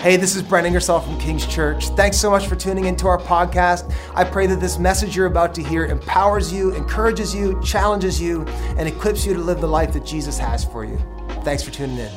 Hey, this is Brent Ingersoll from King's Church. Thanks so much for tuning into our podcast. I pray that this message you're about to hear empowers you, encourages you, challenges you, and equips you to live the life that Jesus has for you. Thanks for tuning in.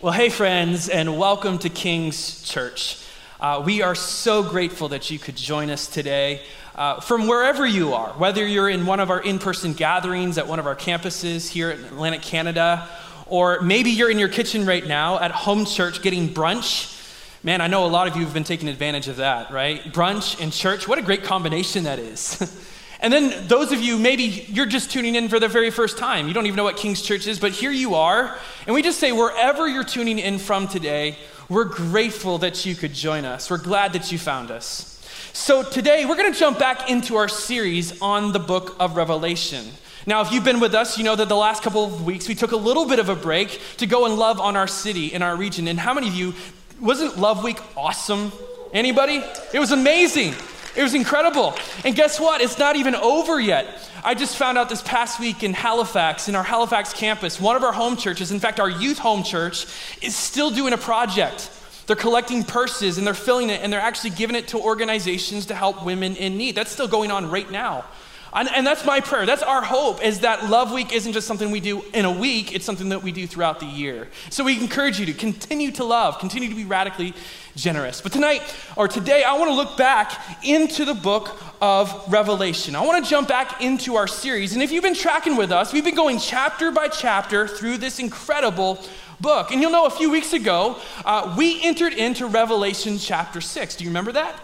Well, hey, friends, and welcome to King's Church. Uh, we are so grateful that you could join us today. Uh, from wherever you are, whether you're in one of our in person gatherings at one of our campuses here in Atlantic Canada, or maybe you're in your kitchen right now at home church getting brunch. Man, I know a lot of you have been taking advantage of that, right? Brunch and church, what a great combination that is. and then those of you, maybe you're just tuning in for the very first time. You don't even know what King's Church is, but here you are. And we just say, wherever you're tuning in from today, we're grateful that you could join us. We're glad that you found us. So today, we're going to jump back into our series on the book of Revelation. Now, if you've been with us, you know that the last couple of weeks we took a little bit of a break to go and love on our city in our region. And how many of you, wasn't Love Week awesome? Anybody? It was amazing. It was incredible. And guess what? It's not even over yet. I just found out this past week in Halifax, in our Halifax campus, one of our home churches, in fact, our youth home church, is still doing a project. They're collecting purses and they're filling it and they're actually giving it to organizations to help women in need. That's still going on right now. And, and, that's my prayer. That's our hope is that Love Week isn't just something we do in a week, it's something that we do throughout the year. So we encourage you to continue to love, continue to be radically generous. But tonight, or today, I want to look back into the book of Revelation. I want to jump back into our series. And if you've been tracking with us, we've been going chapter by chapter through this incredible book. And you'll know a few weeks ago, uh, we entered into Revelation chapter 6. Do you remember that?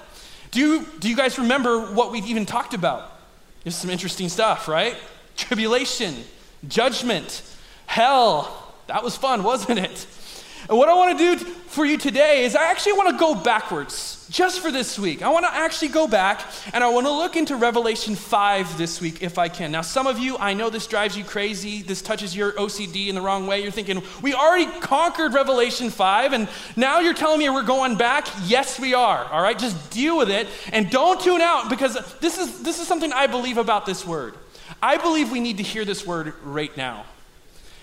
Do you, do you guys remember what we've even talked about? There's some interesting stuff, right? Tribulation, judgment, hell. That was fun, wasn't it? And what I want to do for you today is I actually want to go backwards just for this week. I want to actually go back and I want to look into Revelation 5 this week if I can. Now, some of you, I know this drives you crazy. This touches your OCD in the wrong way. You're thinking, we already conquered Revelation 5 and now you're telling me we're going back? Yes, we are. All right, just deal with it and don't tune out because this is, this is something I believe about this word. I believe we need to hear this word right now.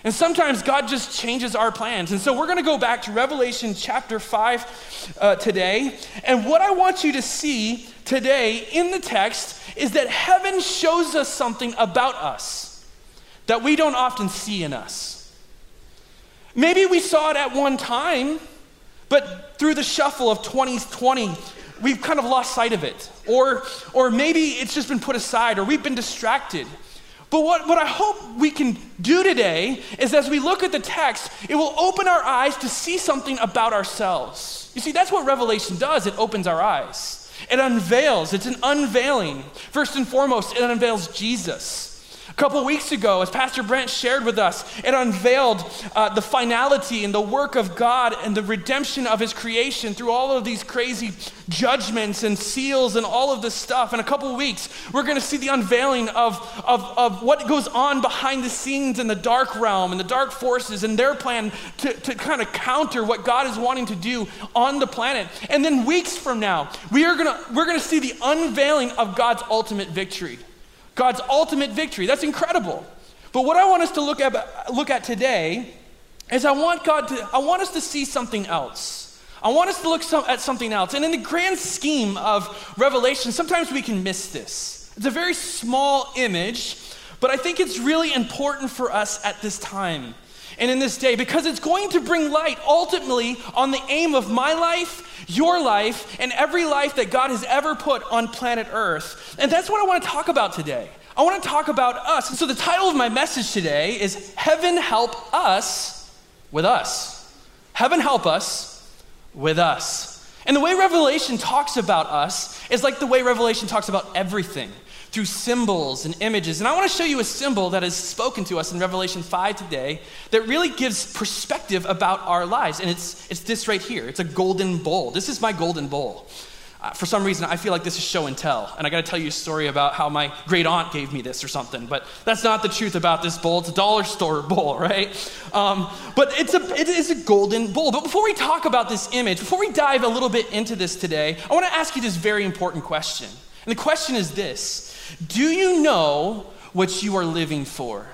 And sometimes God just changes our plans. And so we're going to go back to Revelation chapter 5 uh, today. And what I want you to see today in the text is that heaven shows us something about us that we don't often see in us. Maybe we saw it at one time, but through the shuffle of 2020, we've kind of lost sight of it. Or, or maybe it's just been put aside, or we've been distracted. But what, what I hope we can do today is as we look at the text, it will open our eyes to see something about ourselves. You see, that's what Revelation does it opens our eyes, it unveils, it's an unveiling. First and foremost, it unveils Jesus. A couple weeks ago, as Pastor Brent shared with us, it unveiled uh, the finality and the work of God and the redemption of His creation through all of these crazy judgments and seals and all of this stuff. In a couple weeks, we're going to see the unveiling of, of, of what goes on behind the scenes in the dark realm and the dark forces and their plan to, to kind of counter what God is wanting to do on the planet. And then weeks from now, we are to, we're going to see the unveiling of God's ultimate victory. God's ultimate victory. That's incredible. But what I want us to look at, look at today is I want God to, I want us to see something else. I want us to look some, at something else. And in the grand scheme of Revelation, sometimes we can miss this. It's a very small image, but I think it's really important for us at this time and in this day because it's going to bring light ultimately on the aim of my life, your life, and every life that God has ever put on planet Earth. And that's what I want to talk about today. I want to talk about us. And so the title of my message today is Heaven Help Us with Us. Heaven Help Us with Us. And the way Revelation talks about us is like the way Revelation talks about everything through symbols and images. And I want to show you a symbol that is spoken to us in Revelation 5 today that really gives perspective about our lives. And it's, it's this right here it's a golden bowl. This is my golden bowl. Uh, for some reason, I feel like this is show and tell. And I got to tell you a story about how my great aunt gave me this or something. But that's not the truth about this bowl. It's a dollar store bowl, right? Um, but it's a, it is a golden bowl. But before we talk about this image, before we dive a little bit into this today, I want to ask you this very important question. And the question is this Do you know what you are living for?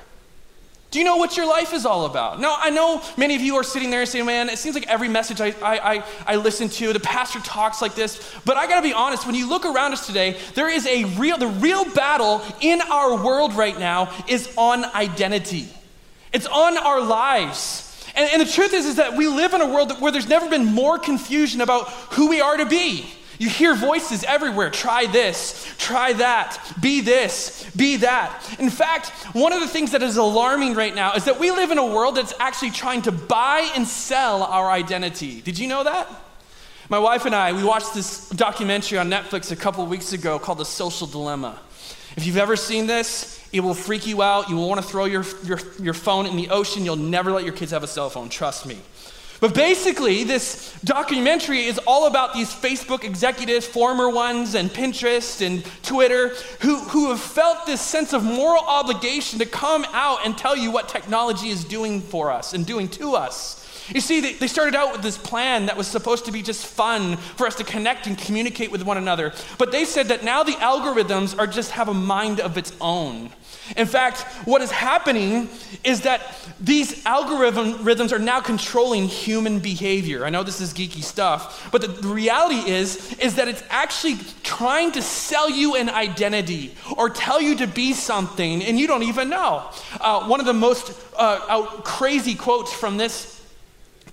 Do you know what your life is all about? Now, I know many of you are sitting there and saying, man, it seems like every message I, I, I, I listen to, the pastor talks like this. But I gotta be honest, when you look around us today, there is a real, the real battle in our world right now is on identity. It's on our lives. And, and the truth is, is that we live in a world where there's never been more confusion about who we are to be. You hear voices everywhere try this, try that, be this, be that. In fact, one of the things that is alarming right now is that we live in a world that's actually trying to buy and sell our identity. Did you know that? My wife and I, we watched this documentary on Netflix a couple weeks ago called The Social Dilemma. If you've ever seen this, it will freak you out. You will want to throw your, your, your phone in the ocean. You'll never let your kids have a cell phone, trust me. But basically, this documentary is all about these Facebook executives, former ones, and Pinterest and Twitter, who, who have felt this sense of moral obligation to come out and tell you what technology is doing for us and doing to us. You see, they, they started out with this plan that was supposed to be just fun for us to connect and communicate with one another. But they said that now the algorithms are just have a mind of its own. In fact, what is happening is that these algorithms are now controlling human behavior. I know this is geeky stuff, but the reality is is that it's actually trying to sell you an identity or tell you to be something, and you don't even know. Uh, one of the most uh, crazy quotes from this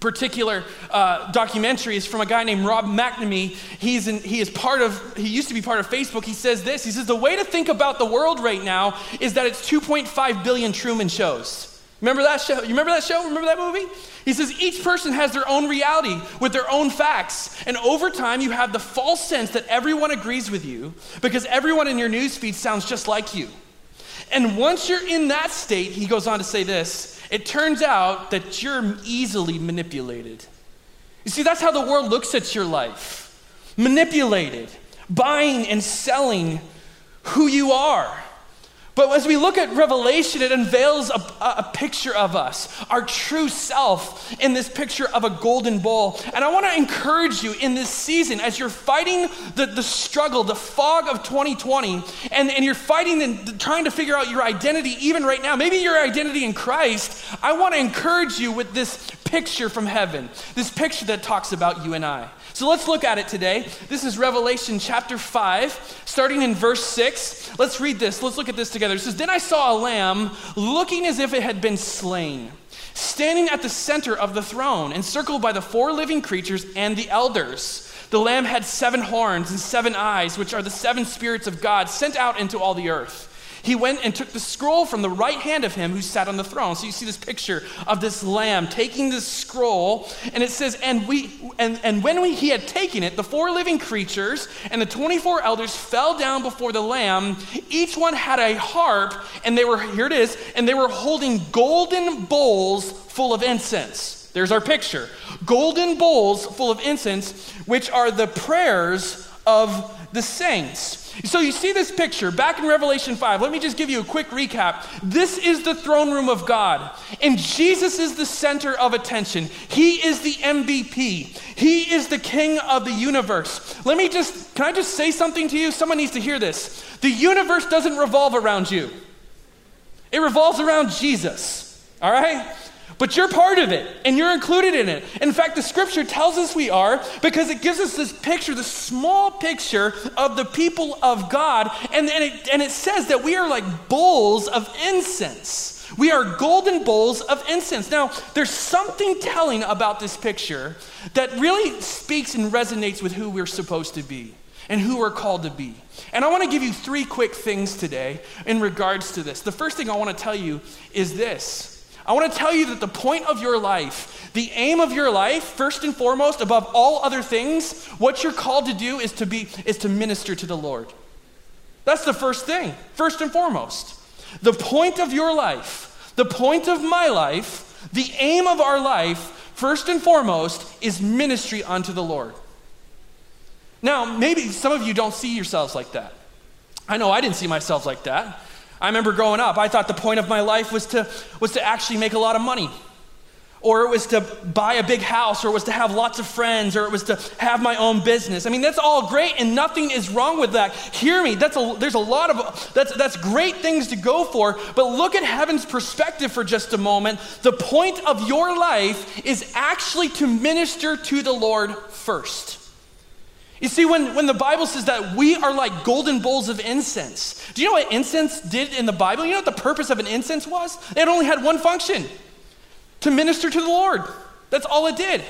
particular uh, documentary is from a guy named Rob McNamee. He's in, he is part of, he used to be part of Facebook. He says this He says, The way to think about the world right now is that it's 2.5 billion Truman shows. Remember that show? You remember that show? Remember that movie? He says each person has their own reality with their own facts. And over time, you have the false sense that everyone agrees with you because everyone in your newsfeed sounds just like you. And once you're in that state, he goes on to say this it turns out that you're easily manipulated. You see, that's how the world looks at your life manipulated, buying and selling who you are. But as we look at Revelation, it unveils a, a, picture of us, our true self, in this picture of a golden bowl. And I want to encourage you in this season, as you're fighting the, the struggle, the fog of 2020, and, and you're fighting and trying to figure out your identity even right now, maybe your identity in Christ, I want to encourage you with this picture from heaven, this picture that talks about you and I. So let's look at it today. This is Revelation chapter 5, starting in verse 6. Let's read this. Let's look at this together. It says, Then I saw a lamb looking as if it had been slain, standing at the center of the throne, encircled by the four living creatures and the elders. The lamb had seven horns and seven eyes, which are the seven spirits of God sent out into all the earth. He went and took the scroll from the right hand of him who sat on the throne. So you see this picture of this lamb taking this scroll, and it says, and we and, and when we, he had taken it, the four living creatures and the 24 elders fell down before the lamb. Each one had a harp, and they were, here it is, and they were holding golden bowls full of incense. There's our picture. Golden bowls full of incense, which are the prayers of the saints. So you see this picture back in Revelation 5. Let me just give you a quick recap. This is the throne room of God, and Jesus is the center of attention. He is the MVP. He is the king of the universe. Let me just, can I just say something to you? Someone needs to hear this. The universe doesn't revolve around you, it revolves around Jesus. All right? But you're part of it and you're included in it. In fact, the scripture tells us we are because it gives us this picture, this small picture of the people of God. And, and, it, and it says that we are like bowls of incense. We are golden bowls of incense. Now, there's something telling about this picture that really speaks and resonates with who we're supposed to be and who we're called to be. And I want to give you three quick things today in regards to this. The first thing I want to tell you is this I want to tell you that the point of your life, the aim of your life, first and foremost, above all other things, what you're called to do is to be is to minister to the Lord. That's the first thing, first and foremost. The point of your life, the point of my life, the aim of our life, first and foremost, is ministry unto the Lord. Now, maybe some of you don't see yourselves like that. I know I didn't see myself like that. I remember growing up, I thought the point of my life was to, was to actually make a lot of money or it was to buy a big house, or it was to have lots of friends, or it was to have my own business. I mean, that's all great, and nothing is wrong with that. Hear me, that's a, there's a lot of, that's, that's great things to go for, but look at heaven's perspective for just a moment. The point of your life is actually to minister to the Lord first. You see, when, when the Bible says that we are like golden bowls of incense, do you know what incense did in the Bible? You know what the purpose of an incense was? It only had one function to minister to the Lord. That's all it did.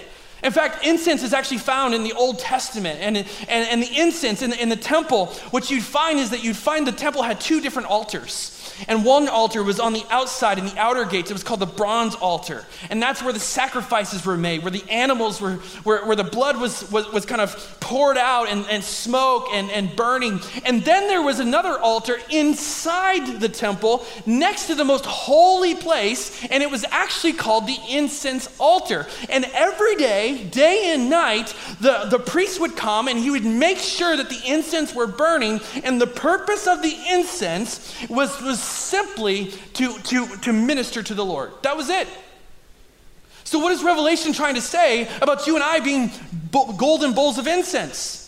In fact, incense is actually found in the Old Testament. And, and, and the incense in the, in the temple, what you'd find is that you'd find the temple had two different altars. And one altar was on the outside in the outer gates. It was called the bronze altar. And that's where the sacrifices were made, where the animals were, where, where the blood was, was, was kind of poured out and, and smoke and, and burning. And then there was another altar inside the temple next to the most holy place. And it was actually called the incense altar. And every day, day and night, the, the priest would come and he would make sure that the incense were burning. And the purpose of the incense was, was simply to, to, to minister to the Lord. That was it. So, what is Revelation trying to say about you and I being golden bowls of incense?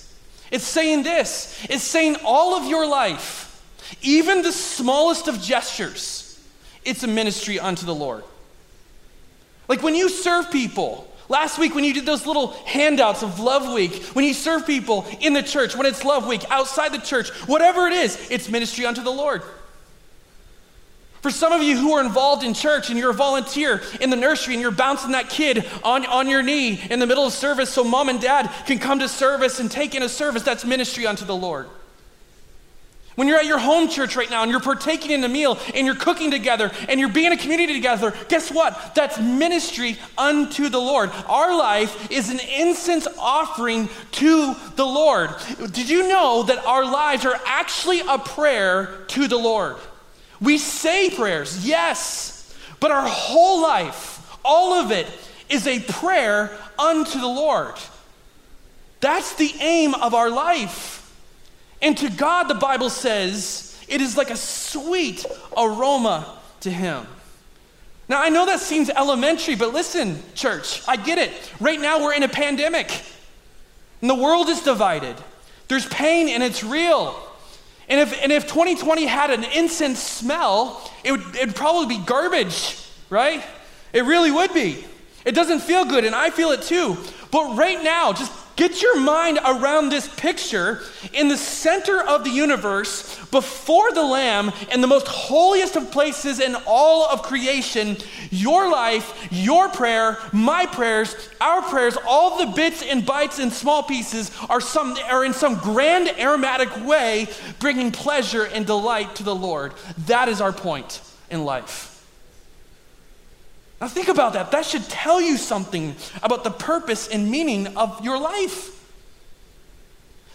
It's saying this it's saying all of your life, even the smallest of gestures, it's a ministry unto the Lord. Like when you serve people, Last week, when you did those little handouts of Love Week, when you serve people in the church, when it's Love Week, outside the church, whatever it is, it's ministry unto the Lord. For some of you who are involved in church and you're a volunteer in the nursery and you're bouncing that kid on, on your knee in the middle of service so mom and dad can come to service and take in a service, that's ministry unto the Lord. When you're at your home church right now and you're partaking in a meal and you're cooking together and you're being a community together, guess what? That's ministry unto the Lord. Our life is an incense offering to the Lord. Did you know that our lives are actually a prayer to the Lord? We say prayers, yes, but our whole life, all of it, is a prayer unto the Lord. That's the aim of our life. And to God, the Bible says, it is like a sweet aroma to Him. Now, I know that seems elementary, but listen, church, I get it. Right now, we're in a pandemic, and the world is divided. There's pain, and it's real. And if, and if 2020 had an incense smell, it would it'd probably be garbage, right? It really would be. It doesn't feel good, and I feel it too. But right now, just Get your mind around this picture. In the center of the universe, before the Lamb, in the most holiest of places in all of creation, your life, your prayer, my prayers, our prayers, all the bits and bites and small pieces are, some, are in some grand aromatic way bringing pleasure and delight to the Lord. That is our point in life. Now, think about that. That should tell you something about the purpose and meaning of your life.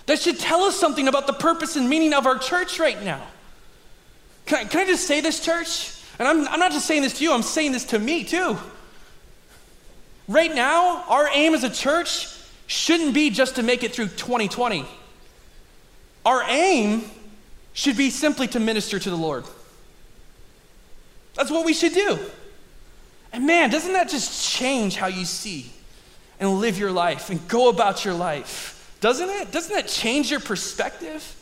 That should tell us something about the purpose and meaning of our church right now. Can I, can I just say this, church? And I'm, I'm not just saying this to you, I'm saying this to me too. Right now, our aim as a church shouldn't be just to make it through 2020. Our aim should be simply to minister to the Lord. That's what we should do. And man, doesn't that just change how you see and live your life and go about your life? Doesn't it? Doesn't that change your perspective?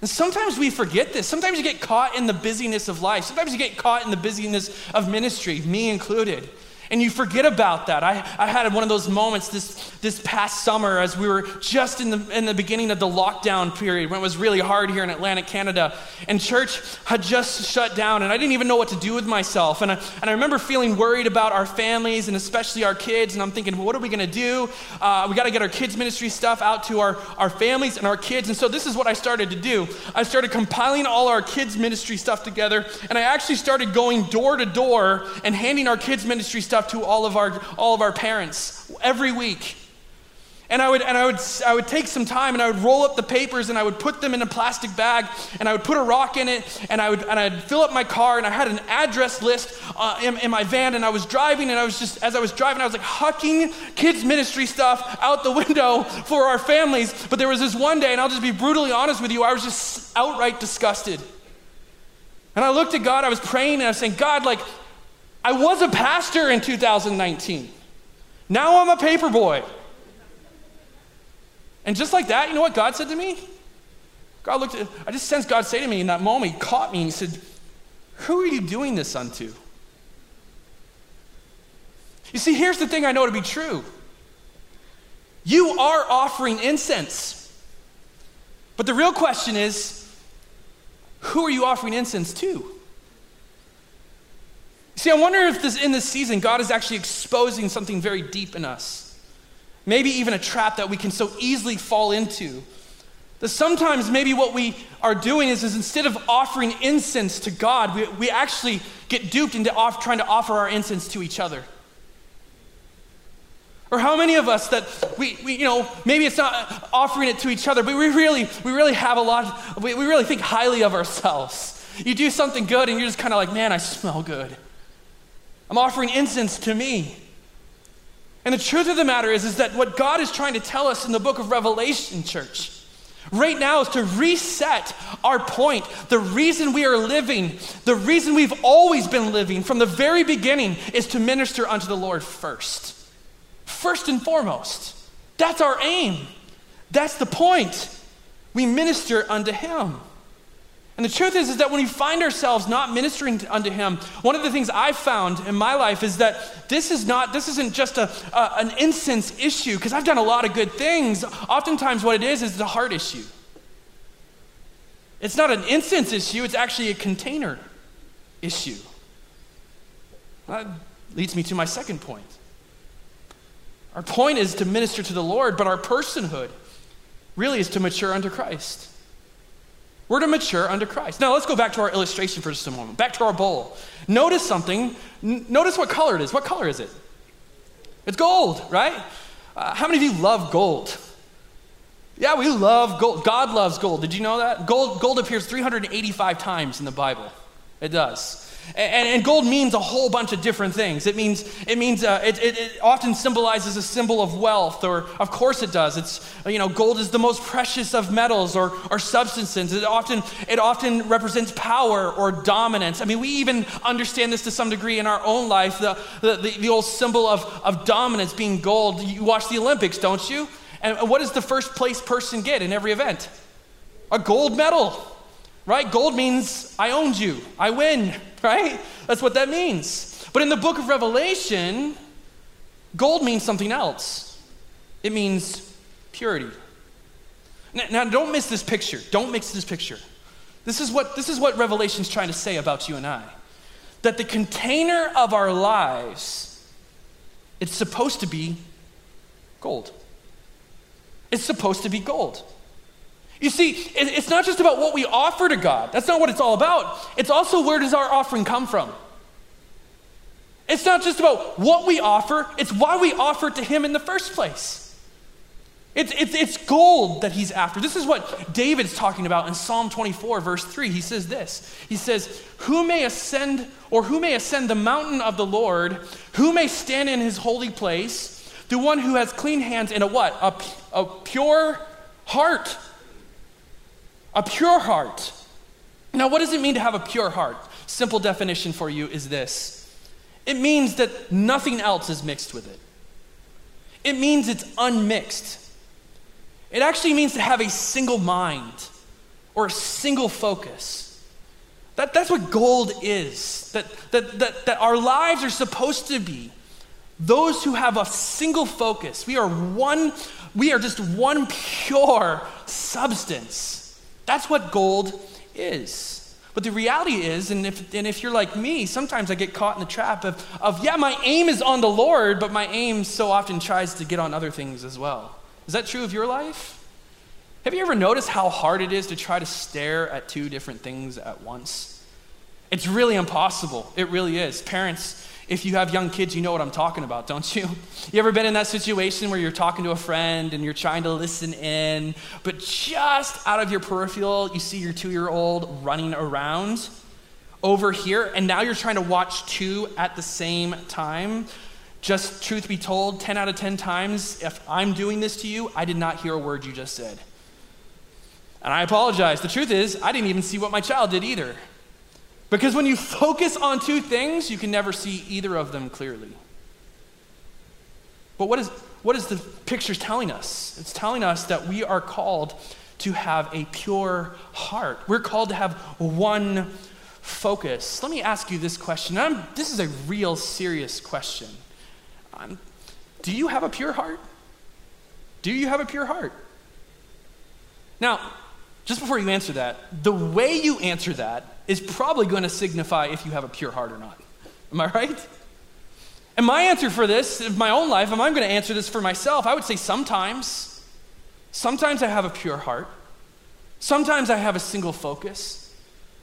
And sometimes we forget this. Sometimes you get caught in the busyness of life. Sometimes you get caught in the busyness of ministry, me included and you forget about that. I, I had one of those moments this, this past summer as we were just in the, in the beginning of the lockdown period when it was really hard here in Atlantic, Canada. And church had just shut down, and I didn't even know what to do with myself. And I, and I remember feeling worried about our families and especially our kids. And I'm thinking, well, what are we going to do? Uh, we got to get our kids' ministry stuff out to our, our families and our kids. And so this is what I started to do I started compiling all our kids' ministry stuff together, and I actually started going door to door and handing our kids' ministry stuff stuff to all of our, all of our parents every week. And I would, and I would, I would take some time and I would roll up the papers and I would put them in a plastic bag and I would put a rock in it and I would, and I'd fill up my car and I had an address list uh, in, in, my van and I was driving and I was just, as I was driving, I was like hucking kids ministry stuff out the window for our families. But there was this one day, and I'll just be brutally honest with you, I was just outright disgusted. And I looked at God, I was praying and I was saying, God, like, I was a pastor in 2019. Now I'm a paper boy. And just like that, you know what God said to me? God looked at, I just sensed God say to me in that moment, He caught me and He said, Who are you doing this unto? You see, here's the thing I know to be true you are offering incense. But the real question is, who are you offering incense to? See, I wonder if this, in this season, God is actually exposing something very deep in us. Maybe even a trap that we can so easily fall into. That sometimes maybe what we are doing is, is instead of offering incense to God, we, we actually get duped into off, trying to offer our incense to each other. Or how many of us that we, we, you know, maybe it's not uh, offering it to each other, but we really, we really have a lot, we, we really think highly of ourselves. You do something good and you're just kind of like, man, I smell good. I'm offering incense to me. And the truth of the matter is, is that what God is trying to tell us in the book of Revelation, church, right now is to reset our point. The reason we are living, the reason we've always been living from the very beginning is to minister unto the Lord first. First and foremost. That's our aim. That's the point. We minister unto Him. And the truth is, is that when we find ourselves not ministering unto Him, one of the things I've found in my life is that this is not, this isn't just a, a an incense issue, because I've done a lot of good things. Oftentimes, what it is is a heart issue. It's not an incense issue, it's actually a container issue. That leads me to my second point. Our point is to minister to the Lord, but our personhood really is to mature unto Christ. We're to mature under Christ. Now, let's go back to our illustration for just a moment. Back to our bowl. Notice something. N- notice what color it is. What color is it? It's gold, right? Uh, how many of you love gold? Yeah, we love gold. God loves gold. Did you know that? Gold, gold appears 385 times in the Bible. It does. And, and, gold means a whole bunch of different things. It means, it, means uh, it, it, it, often symbolizes a symbol of wealth, or of course it does. It's, you know, gold is the most precious of metals or, or substances. It often, it often represents power or dominance. I mean, we even understand this to some degree in our own life the, the, the, the old symbol of, of dominance being gold. You watch the Olympics, don't you? And what does the first place person get in every event? A gold medal, right? Gold means I owned you, I win right? That's what that means. But in the book of Revelation, gold means something else. It means purity. Now, now don't miss this picture. Don't miss this picture. This is what this is what Revelation's trying to say about you and I. That the container of our lives it's supposed to be gold. It's supposed to be gold. You see, it's not just about what we offer to God. That's not what it's all about. It's also where does our offering come from? It's not just about what we offer, it's why we offer to Him in the first place. It's, it's, it's gold that He's after. This is what David's talking about in Psalm 24, verse 3. He says this He says, Who may ascend, or who may ascend the mountain of the Lord? Who may stand in His holy place? The one who has clean hands and a what? A, a pure heart a pure heart. Now, what does it mean to have a pure heart? Simple definition for you is this it means that nothing else is mixed with it, it means it's unmixed. It actually means to have a single mind or a single focus. That, that's what gold is. That, that, that, that our lives are supposed to be those who have a single focus. We are one, we are just one pure substance. That's what gold is. But the reality is, and if, and if you're like me, sometimes I get caught in the trap of, of, yeah, my aim is on the Lord, but my aim so often tries to get on other things as well. Is that true of your life? Have you ever noticed how hard it is to try to stare at two different things at once? It's really impossible. It really is. Parents, if you have young kids, you know what I'm talking about, don't you? You ever been in that situation where you're talking to a friend and you're trying to listen in, but just out of your peripheral, you see your two year old running around over here, and now you're trying to watch two at the same time? Just truth be told, 10 out of 10 times, if I'm doing this to you, I did not hear a word you just said. And I apologize. The truth is, I didn't even see what my child did either. Because when you focus on two things, you can never see either of them clearly. But what is, what is the picture telling us? It's telling us that we are called to have a pure heart. We're called to have one focus. Let me ask you this question. I'm, this is a real serious question. Do you have a pure heart? Do you have a pure heart? Now, just before you answer that, the way you answer that is probably going to signify if you have a pure heart or not. Am I right? And my answer for this, in my own life, if I'm going to answer this for myself, I would say sometimes. Sometimes I have a pure heart. Sometimes I have a single focus.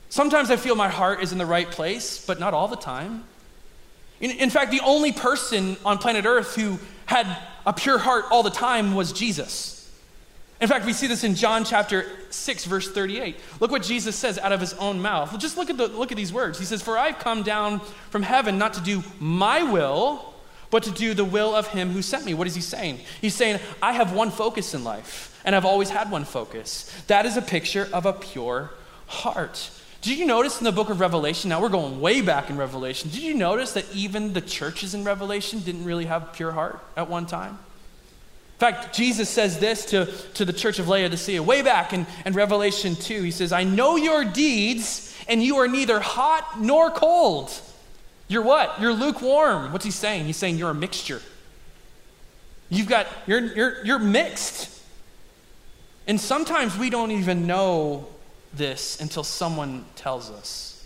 Sometimes I feel my heart is in the right place, but not all the time. In, in fact, the only person on planet Earth who had a pure heart all the time was Jesus. In fact, we see this in John chapter 6, verse 38. Look what Jesus says out of his own mouth. Just look at, the, look at these words. He says, For I've come down from heaven not to do my will, but to do the will of him who sent me. What is he saying? He's saying, I have one focus in life, and I've always had one focus. That is a picture of a pure heart. Did you notice in the book of Revelation? Now we're going way back in Revelation. Did you notice that even the churches in Revelation didn't really have pure heart at one time? Fact, Jesus says this to, to the church of Laodicea way back in, in Revelation 2. He says, I know your deeds, and you are neither hot nor cold. You're what? You're lukewarm. What's he saying? He's saying you're a mixture. You've got, you're, you're, you're mixed. And sometimes we don't even know this until someone tells us.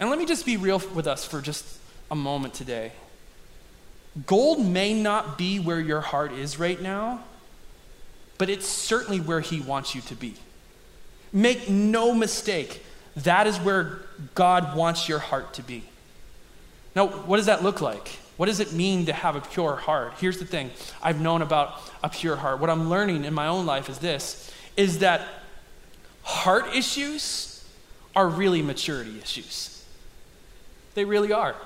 And let me just be real with us for just a moment today. Gold may not be where your heart is right now, but it's certainly where He wants you to be. Make no mistake, that is where God wants your heart to be. Now, what does that look like? What does it mean to have a pure heart? Here's the thing I've known about a pure heart. What I'm learning in my own life is this is that heart issues are really maturity issues. They really are.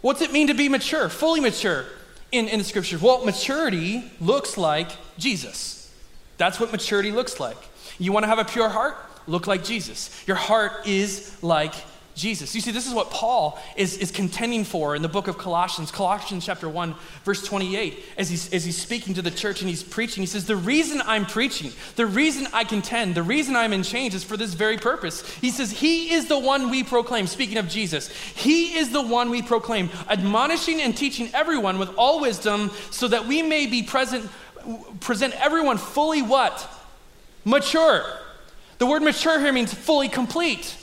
What's it mean to be mature, fully mature in, in the scriptures? Well, maturity looks like Jesus. That's what maturity looks like. You want to have a pure heart? Look like Jesus. Your heart is like Jesus. You see, this is what Paul is, is contending for in the book of Colossians, Colossians chapter 1, verse 28, as he's, as he's speaking to the church and he's preaching. He says, The reason I'm preaching, the reason I contend, the reason I'm in chains is for this very purpose. He says, He is the one we proclaim, speaking of Jesus. He is the one we proclaim, admonishing and teaching everyone with all wisdom, so that we may be present, present everyone fully what? Mature. The word mature here means fully complete.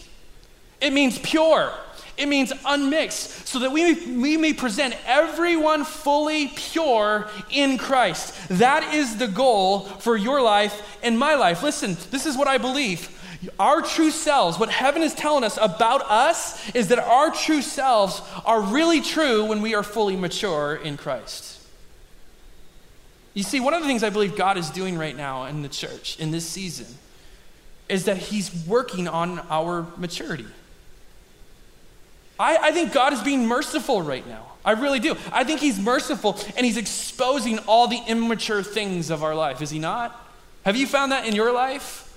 It means pure. It means unmixed, so that we, we may present everyone fully pure in Christ. That is the goal for your life and my life. Listen, this is what I believe. Our true selves, what heaven is telling us about us, is that our true selves are really true when we are fully mature in Christ. You see, one of the things I believe God is doing right now in the church, in this season, is that He's working on our maturity. I, I think God is being merciful right now. I really do. I think He's merciful and He's exposing all the immature things of our life, is He not? Have you found that in your life?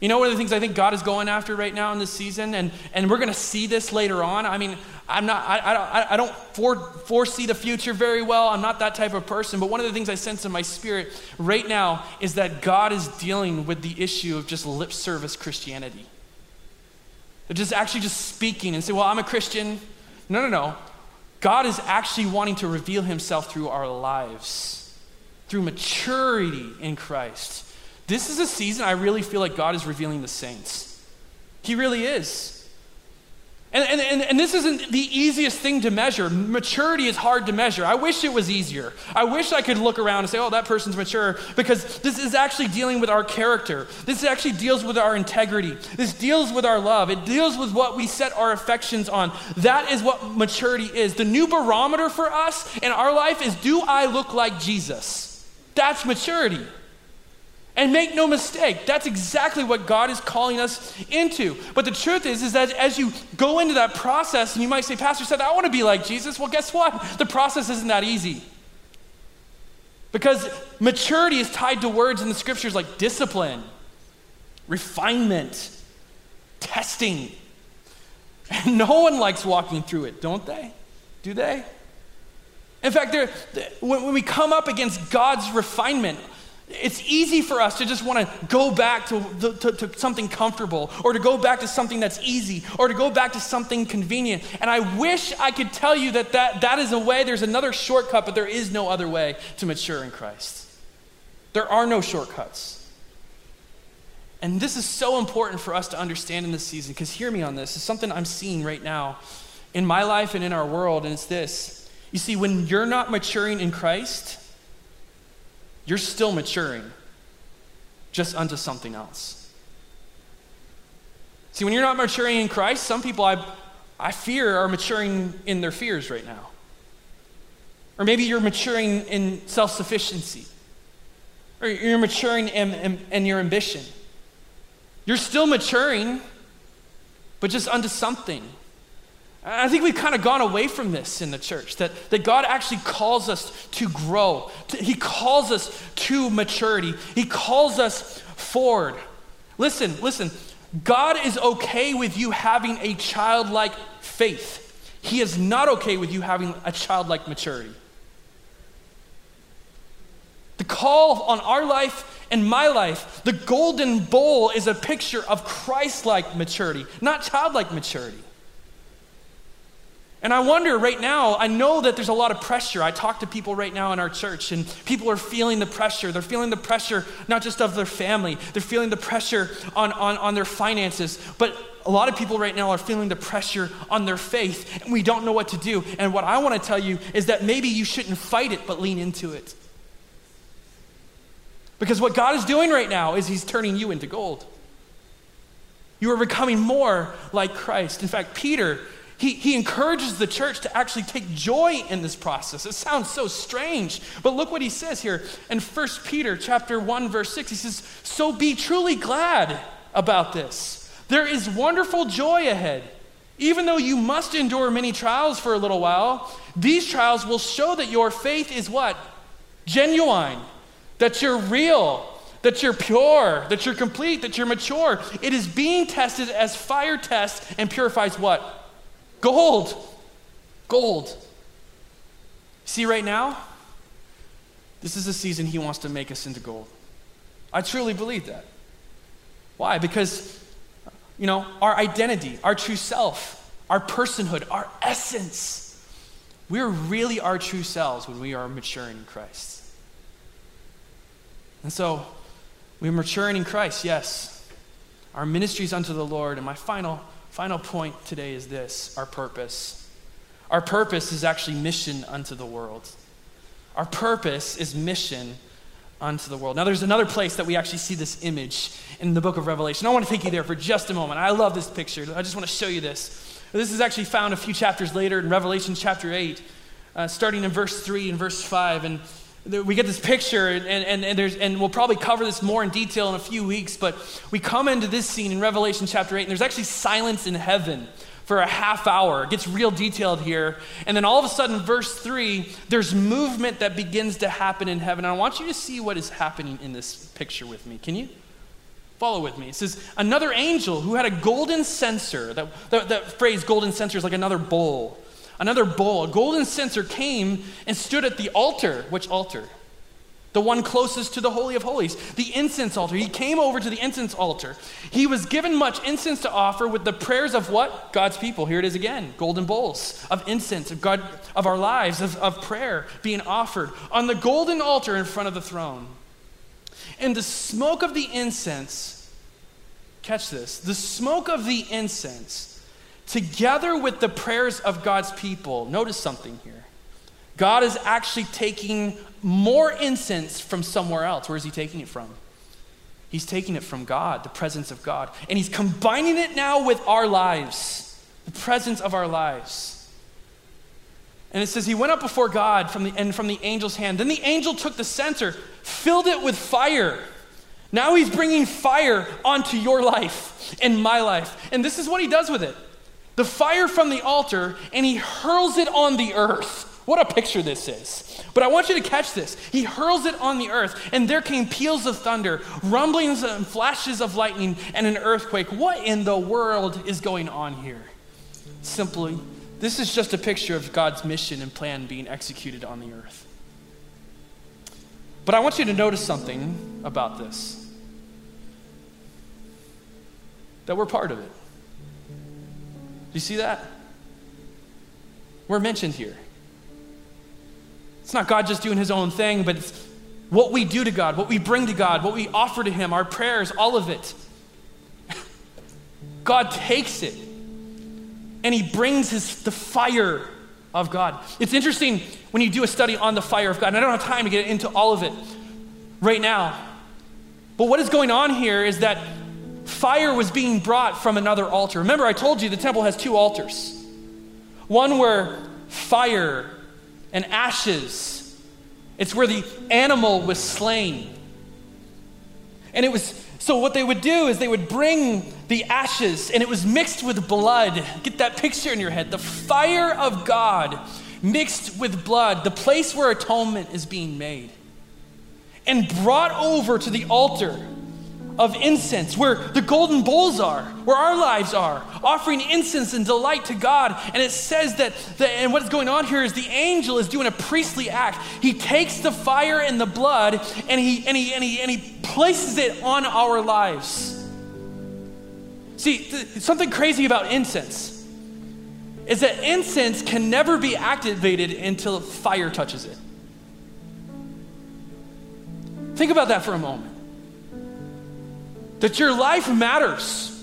You know, one of the things I think God is going after right now in this season, and, and we're going to see this later on. I mean, I'm not, I, I, I don't for, foresee the future very well. I'm not that type of person. But one of the things I sense in my spirit right now is that God is dealing with the issue of just lip service Christianity. They're just actually just speaking and say, well, I'm a Christian. No, no, no. God is actually wanting to reveal himself through our lives, through maturity in Christ. This is a season I really feel like God is revealing the saints. He really is. And, and, and, this isn't the easiest thing to measure. Maturity is hard to measure. I wish it was easier. I wish I could look around and say, oh, that person's mature, because this is actually dealing with our character. This actually deals with our integrity. This deals with our love. It deals with what we set our affections on. That is what maturity is. The new barometer for us in our life is do I look like Jesus? That's maturity. And make no mistake, that's exactly what God is calling us into. But the truth is, is that as you go into that process, and you might say, Pastor said, I want to be like Jesus. Well, guess what? The process isn't that easy. Because maturity is tied to words in the scriptures like discipline, refinement, testing. And no one likes walking through it, don't they? Do they? In fact, when we come up against God's refinement, it's easy for us to just want to go back to, to, to, something comfortable or to go back to something that's easy or to go back to something convenient. And I wish I could tell you that that, that is a way, there's another shortcut, but there is no other way to mature in Christ. There are no shortcuts. And this is so important for us to understand in this season because hear me on this. It's something I'm seeing right now in my life and in our world, and it's this. You see, when you're not maturing in Christ, you're still maturing, just unto something else. See, when you're not maturing in Christ, some people I, I fear are maturing in their fears right now. Or maybe you're maturing in self sufficiency. Or you're maturing in, in, in, your ambition. You're still maturing, but just unto something. I think we've kind of gone away from this in the church that, that God actually calls us to grow. To, he calls us to maturity. He calls us forward. Listen, listen. God is okay with you having a childlike faith. He is not okay with you having a childlike maturity. The call on our life and my life, the golden bowl is a picture of Christ like maturity, not childlike maturity. And I wonder right now, I know that there's a lot of pressure. I talk to people right now in our church, and people are feeling the pressure. They're feeling the pressure not just of their family, they're feeling the pressure on, on, on their finances. But a lot of people right now are feeling the pressure on their faith, and we don't know what to do. And what I want to tell you is that maybe you shouldn't fight it, but lean into it. Because what God is doing right now is He's turning you into gold. You are becoming more like Christ. In fact, Peter he, he encourages the church to actually take joy in this process. It sounds so strange, but look what he says here in 1 Peter chapter 1 verse 6. He says, "So be truly glad about this. There is wonderful joy ahead. Even though you must endure many trials for a little while, these trials will show that your faith is what? Genuine, that you're real, that you're pure, that you're complete, that you're mature. It is being tested as fire tests and purifies what? Gold. Gold. See, right now, this is a season He wants to make us into gold. I truly believe that. Why? Because, you know, our identity, our true self, our personhood, our essence, we're really our true selves when we are maturing in Christ. And so, we're maturing in Christ, yes. Our ministries unto the Lord. And my final Final point today is this our purpose. Our purpose is actually mission unto the world. Our purpose is mission unto the world. Now, there's another place that we actually see this image in the book of Revelation. I want to take you there for just a moment. I love this picture. I just want to show you this. This is actually found a few chapters later in Revelation chapter 8, uh, starting in verse 3 and verse 5. And we get this picture, and, and, and, there's, and we'll probably cover this more in detail in a few weeks, but we come into this scene in Revelation chapter 8, and there's actually silence in heaven for a half hour. It gets real detailed here. And then all of a sudden, verse 3, there's movement that begins to happen in heaven. And I want you to see what is happening in this picture with me. Can you? Follow with me. It says, Another angel who had a golden censer, that, that, that phrase golden censer is like another bowl another bowl, a golden censer came and stood at the altar. Which altar? The one closest to the Holy of Holies, the incense altar. He came over to the incense altar. He was given much incense to offer with the prayers of what? God's people. Here it is again golden bowls of incense, of God, of our lives, of, of prayer being offered on the golden altar in front of the throne. And the smoke of the incense, catch this, the smoke of the incense together with the prayers of God's people, notice something here. God is actually taking more incense from somewhere else. Where is he taking it from? He's taking it from God, the presence of God. And he's combining it now with our lives, the presence of our lives. And it says he went up before God from the, and from the angel's hand. Then the angel took the censer, filled it with fire. Now he's bringing fire onto your life and my life. And this is what he does with it the fire from the altar and he hurls it on the earth. What a picture this is. But I want you to catch this. He hurls it on the earth, and there came peals of thunder, rumblings and flashes of lightning, and an earthquake. What in the world is going on here? simply, this is just a picture of God's mission and plan being executed on the earth. But I want you to notice something about this that we're part of it. You see that? We're mentioned here. It's not God just doing his own thing, but it's what we do to God, what we bring to God, what we offer to him, our prayers, all of it. God takes it and he brings his, the fire of God. It's interesting when you do a study on the fire of God, and I don't have time to get into all of it right now. But what is going on here is that fire was being brought from another altar. Remember, I told you the temple has two altars one where fire and ashes, it's where the animal was slain. And it was so, what they would do is they would bring the ashes and it was mixed with blood. Get that picture in your head. The fire of God mixed with blood, the place where atonement is being made, and brought over to the altar of incense, where the golden bowls are, where our lives are, offering incense and delight to God. And it says that, that, and what's going on here is the angel is doing a priestly act. He takes the fire and the blood and he, and he, and he, and he places it on our lives. See, th- something crazy about incense is that incense can never be activated until fire touches it. Think about that for a moment that your life matters.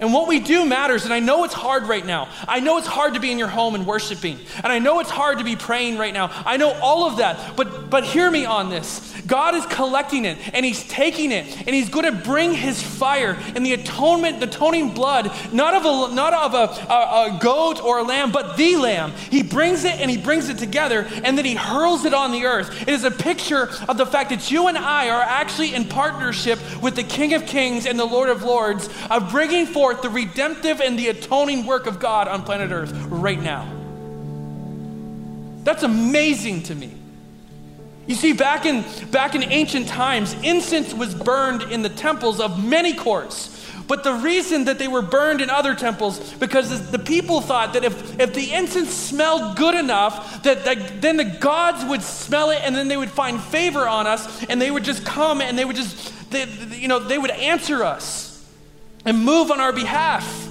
And what we do matters, and I know it's hard right now. I know it's hard to be in your home and worshiping. And I know it's hard to be praying right now. I know all of that. But but hear me on this. God is collecting it and He's taking it and He's going to bring His fire and the atonement, the atoning blood, not of a not of a, a, a goat or a lamb, but the lamb. He brings it and He brings it together and then He hurls it on the earth. It is a picture of the fact that you and I are actually in partnership with the King of Kings and the Lord of Lords of bringing forth forth the redemptive and the atoning work of God on planet Earth right now. That's amazing to me. You see, back in, back in ancient times, incense was burned in the temples of many courts. But the reason that they were burned in other temples, because the people thought that if, if the incense smelled good enough, that, that then the gods would smell it and then they would find favor on us and they would just come and they would just, they, you know, they would answer us and move on our behalf.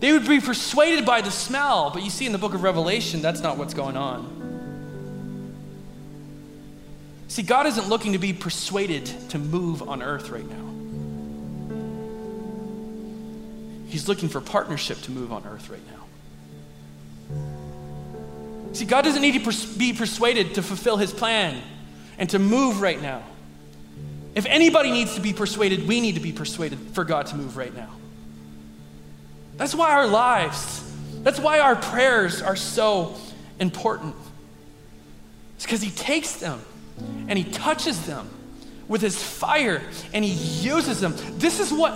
They would be persuaded by the smell, but you see in the book of Revelation, that's not what's going on. See, God isn't looking to be persuaded to move on earth right now. He's looking for partnership to move on earth right now. See, God doesn't need to be persuaded to fulfill his plan and to move right now. If anybody needs to be persuaded, we need to be persuaded for God to move right now. That's why our lives, that's why our prayers are so important. It's because He takes them and He touches them with His fire and He uses them. This is what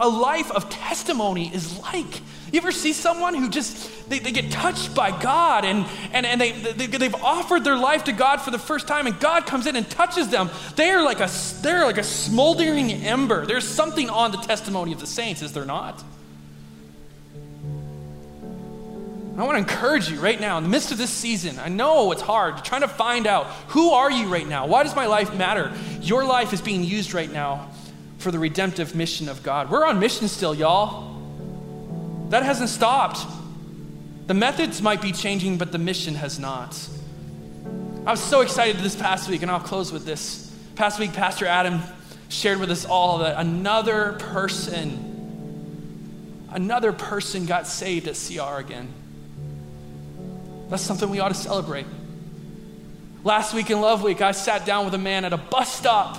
a life of testimony is like. You ever see someone who just, they, they get touched by God and, and, and they, they, they've offered their life to God for the first time and God comes in and touches them. They are like a, they're like a smoldering ember. There's something on the testimony of the saints, is there not? I want to encourage you right now in the midst of this season. I know it's hard trying to find out who are you right now? Why does my life matter? Your life is being used right now for the redemptive mission of God. We're on mission still, y'all. That hasn't stopped. The methods might be changing, but the mission has not. I was so excited this past week, and I'll close with this. Past week, Pastor Adam shared with us all that another person, another person got saved at CR again. That's something we ought to celebrate. Last week in Love Week, I sat down with a man at a bus stop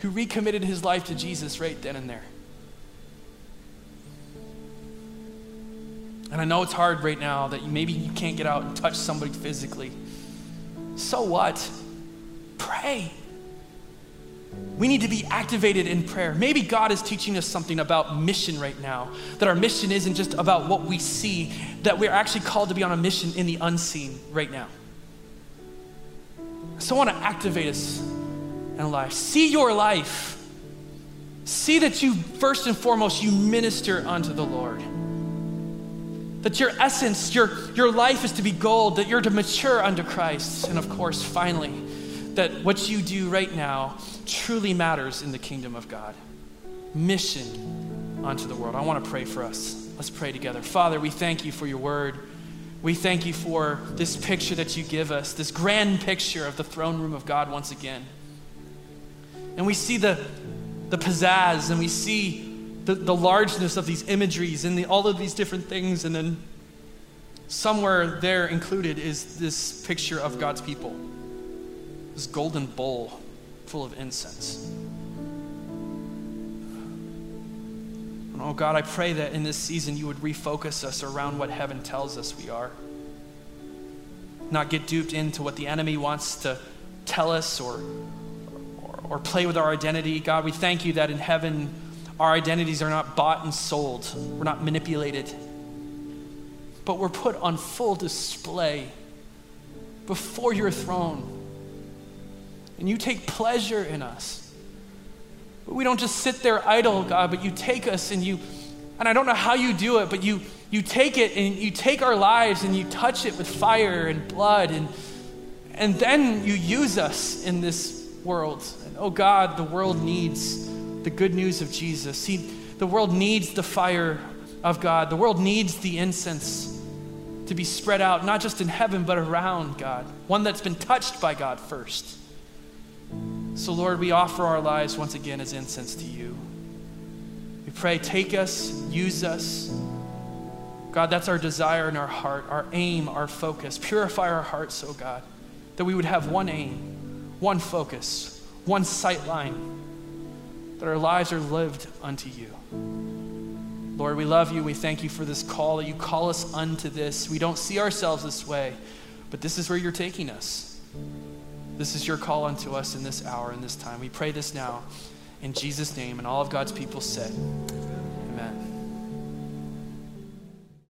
who recommitted his life to Jesus right then and there. And I know it's hard right now that maybe you can't get out and touch somebody physically. So what? Pray. We need to be activated in prayer. Maybe God is teaching us something about mission right now. That our mission isn't just about what we see, that we're actually called to be on a mission in the unseen right now. So I want to activate us in life. See your life See that you, first and foremost, you minister unto the Lord. That your essence, your, your life is to be gold, that you're to mature unto Christ. And of course, finally, that what you do right now truly matters in the kingdom of God. Mission onto the world. I want to pray for us. Let's pray together. Father, we thank you for your word. We thank you for this picture that you give us, this grand picture of the throne room of God once again. And we see the, the pizzazz and we see the, the largeness of these imageries and the, all of these different things. And then somewhere there included is this picture of God's people, this golden bowl full of incense. And oh God, I pray that in this season you would refocus us around what heaven tells us we are. Not get duped into what the enemy wants to tell us or, or, or play with our identity. God, we thank you that in heaven our identities are not bought and sold, we're not manipulated, but we're put on full display before your throne. And you take pleasure in us. But we don't just sit there idle, God, but you take us and you, and I don't know how you do it, but you, you take it and you take our lives and you touch it with fire and blood and, and then you use us in this world. And oh God, the world needs the good news of Jesus. See, the world needs the fire of God. The world needs the incense to be spread out, not just in heaven, but around God. One that's been touched by God first. So, Lord, we offer our lives once again as incense to you. We pray, take us, use us. God, that's our desire in our heart, our aim, our focus. Purify our hearts, oh God, that we would have one aim, one focus, one sight line, that our lives are lived unto you. Lord, we love you. We thank you for this call that you call us unto this. We don't see ourselves this way, but this is where you're taking us. This is your call unto us in this hour, in this time. We pray this now in Jesus' name, and all of God's people said,